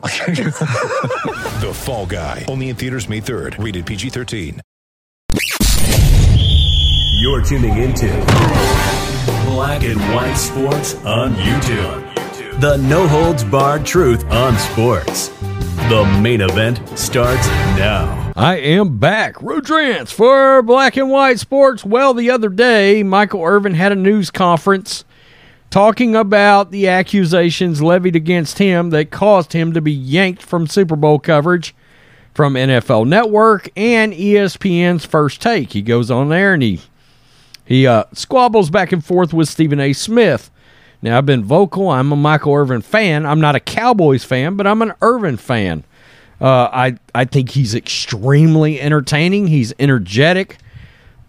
The Fall Guy. Only in theaters May 3rd. Rated PG-13. You're tuning into Black and White Sports on YouTube. The no holds barred truth on sports. The main event starts now. I am back. Rodrance for Black and White Sports. Well, the other day, Michael Irvin had a news conference talking about the accusations levied against him that caused him to be yanked from Super Bowl coverage from NFL Network and ESPN's First Take. He goes on there and he he uh, squabbles back and forth with Stephen A. Smith. Now, I've been vocal. I'm a Michael Irvin fan. I'm not a Cowboys fan, but I'm an Irvin fan. Uh, I I think he's extremely entertaining. He's energetic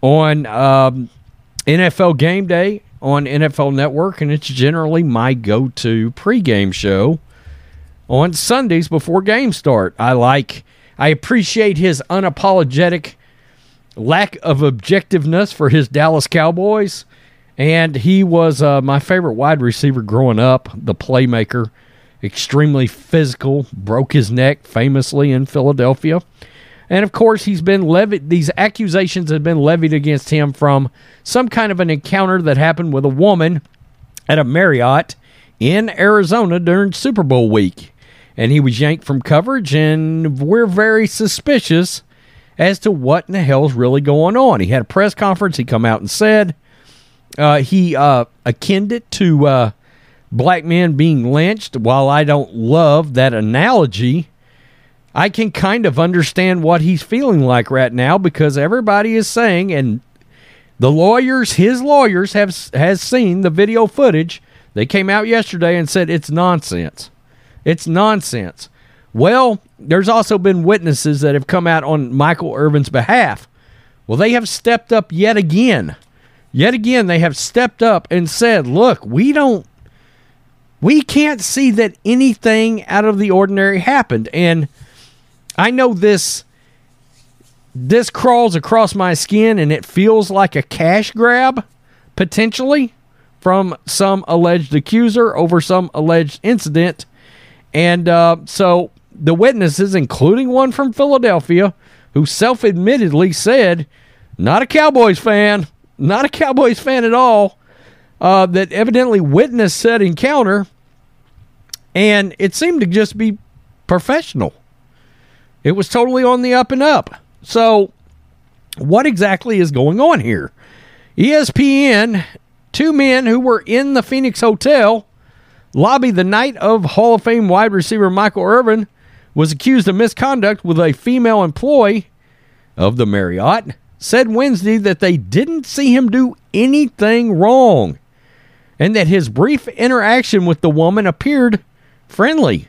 on um, NFL Game Day on NFL Network, and it's generally my go-to pregame show on Sundays before games start. I like. I appreciate his unapologetic lack of objectiveness for his Dallas Cowboys. And he was uh, my favorite wide receiver growing up, the playmaker, extremely physical, broke his neck famously in Philadelphia. And of course, he's been levied, these accusations have been levied against him from some kind of an encounter that happened with a woman at a Marriott in Arizona during Super Bowl week. And he was yanked from coverage, and we're very suspicious as to what in the hell's really going on. He had a press conference. He come out and said uh, he uh, it to uh, black men being lynched. While I don't love that analogy, I can kind of understand what he's feeling like right now because everybody is saying, and the lawyers, his lawyers, have has seen the video footage. They came out yesterday and said it's nonsense. It's nonsense. Well, there's also been witnesses that have come out on Michael Irvin's behalf. Well, they have stepped up yet again. Yet again, they have stepped up and said, look, we don't, we can't see that anything out of the ordinary happened. And I know this, this crawls across my skin and it feels like a cash grab, potentially, from some alleged accuser over some alleged incident. And uh, so the witnesses, including one from Philadelphia, who self admittedly said, not a Cowboys fan, not a Cowboys fan at all, uh, that evidently witnessed said encounter. And it seemed to just be professional. It was totally on the up and up. So, what exactly is going on here? ESPN, two men who were in the Phoenix Hotel lobby the night of Hall of Fame wide receiver Michael Irvin was accused of misconduct with a female employee of the Marriott said Wednesday that they didn't see him do anything wrong and that his brief interaction with the woman appeared friendly.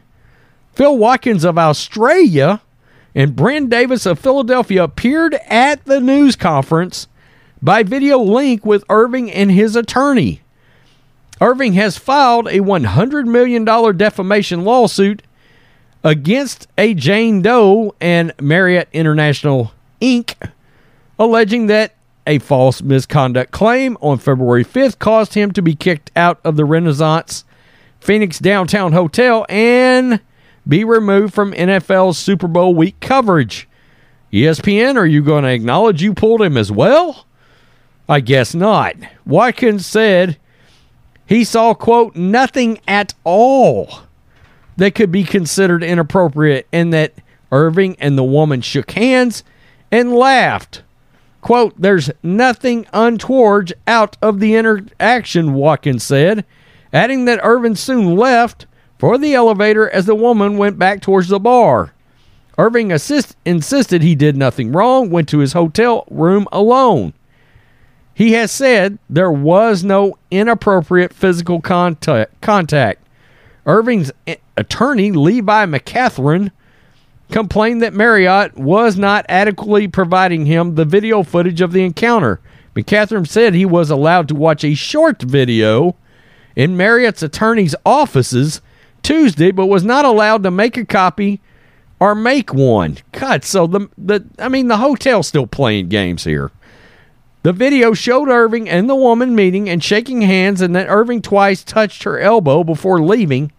Phil Watkins of Australia and Brent Davis of Philadelphia appeared at the news conference by video link with Irvin and his attorney. Irvin has filed a $100 million defamation lawsuit against a Jane Doe and Marriott International Inc., alleging that a false misconduct claim on February 5th caused him to be kicked out of the Renaissance Phoenix Downtown Hotel and be removed from NFL's Super Bowl week coverage. ESPN, are you going to acknowledge you pulled him as well? I guess not. Watkins said he saw, quote, nothing at all that could be considered inappropriate and that Irvin and the woman shook hands and laughed. Quote, there's nothing untoward out of the interaction, Watkins said, adding that Irvin soon left for the elevator as the woman went back towards the bar. Irvin assist- insisted he did nothing wrong, went to his hotel room alone. He has said there was no inappropriate physical contact. contact. Irvin's attorney, Levi McCathern, complained that Marriott was not adequately providing him the video footage of the encounter. McCathern said he was allowed to watch a short video in Marriott's attorney's offices Tuesday, but was not allowed to make a copy or make one. God, so the the I mean the hotel's still playing games here. The video showed Irvin and the woman meeting and shaking hands, and that Irvin twice touched her elbow before leaving.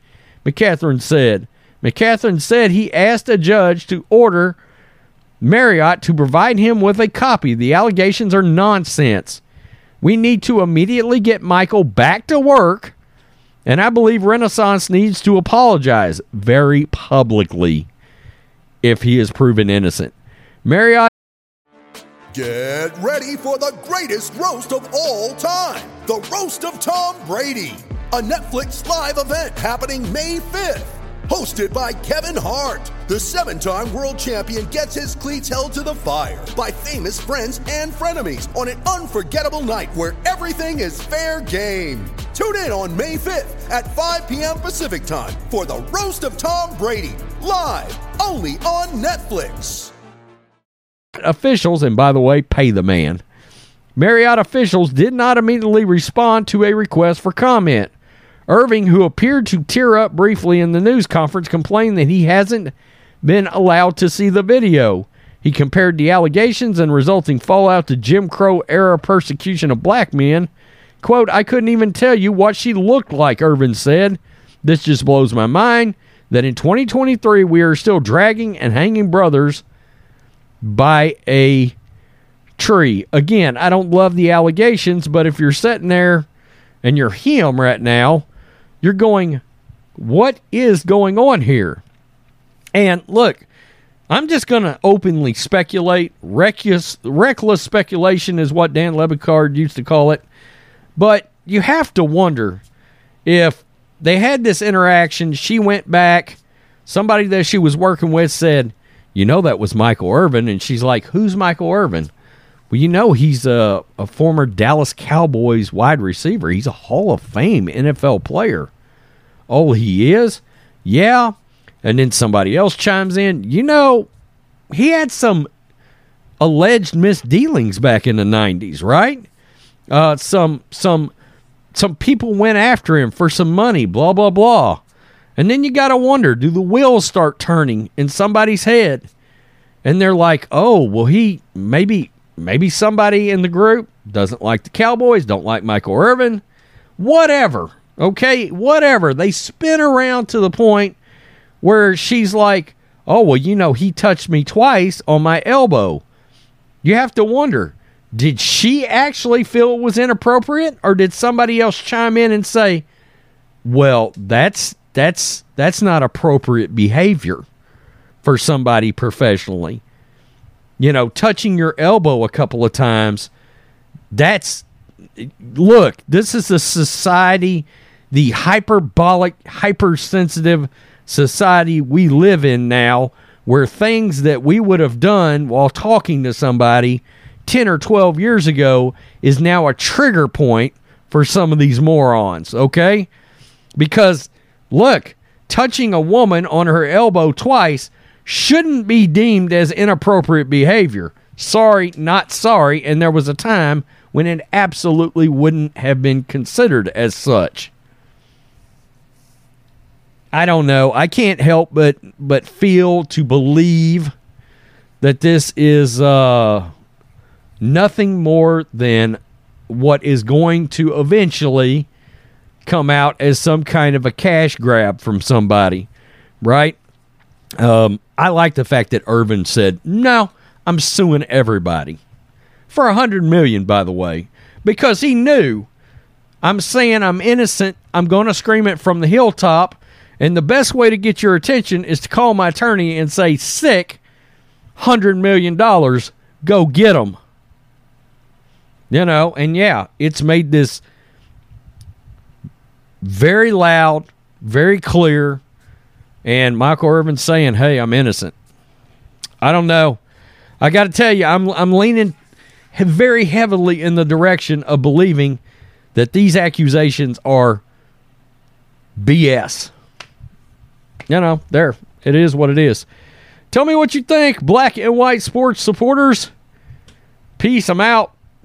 McCathern said. McCathern said he asked a judge to order Marriott to provide him with a copy. The allegations are nonsense. We need to immediately get Michael back to work, and I believe Renaissance needs to apologize very publicly if he is proven innocent. Marriott Get ready for the greatest roast of all time the Roast of Tom Brady, a Netflix live event happening May 5th. Hosted by Kevin Hart, the seven time world champion gets his cleats held to the fire by famous friends and frenemies on an unforgettable night where everything is fair game. Tune in on May 5th at 5 p.m. Pacific time for the Roast of Tom Brady, live only on Netflix. officials, and by the way, pay the man. Marriott officials did not immediately respond to a request for comment. Irvin, who appeared to tear up briefly in the news conference, complained that he hasn't been allowed to see the video. He compared the allegations and resulting fallout to Jim Crow era persecution of black men. Quote, I couldn't even tell you what she looked like, Irvin said. This just blows my mind that in 2023 we are still dragging and hanging brothers by a tree. Again, I don't love the allegations, but if you're sitting there and you're him right now, you're going, what is going on here? And look, I'm just going to openly speculate. Reckless, reckless speculation is what Dan Le Batard used to call it. But you have to wonder if they had this interaction, she went back, somebody that she was working with said, You know, that was Michael Irvin. And she's like, Who's Michael Irvin? Well, you know, he's a, a former Dallas Cowboys wide receiver. He's a Hall of Fame NFL player. Oh, he is? Yeah. And then somebody else chimes in, You know, he had some alleged misdealings back in the 90s, right? Uh, some some some people went after him for some money, blah blah blah. And then you got to wonder, do the wheels start turning in somebody's head? And they're like, "Oh, well he maybe maybe somebody in the group doesn't like the Cowboys, don't like Michael Irvin, whatever. Okay, whatever. They spin around to the point where she's like, "Oh, well, you know, he touched me twice on my elbow." You have to wonder, did she actually feel it was inappropriate or did somebody else chime in and say, "Well, that's that's that's not appropriate behavior for somebody professionally." You know, touching your elbow a couple of times, that's look, this is a society, the hyperbolic, hypersensitive society we live in now, where things that we would have done while talking to somebody 10 or 12 years ago is now a trigger point for some of these morons, okay? Because, look, touching a woman on her elbow twice shouldn't be deemed as inappropriate behavior. Sorry, not sorry. And there was a time when it absolutely wouldn't have been considered as such. I don't know. I can't help but but feel to believe that this is uh, nothing more than what is going to eventually come out as some kind of a cash grab from somebody, right? Um, I like the fact that Irvin said, "No, I'm suing everybody for a hundred million." By the way, because he knew I'm saying I'm innocent. I'm going to scream it from the hilltop, and the best way to get your attention is to call my attorney and say, "Sick, hundred million dollars, go get them." You know, and yeah, it's made this very loud, very clear and Michael Irvin saying, "Hey, I'm innocent." I don't know. I got to tell you, I'm I'm leaning very heavily in the direction of believing that these accusations are BS. You know, there it is what it is. Tell me what you think, black and white sports supporters. Peace. I'm out.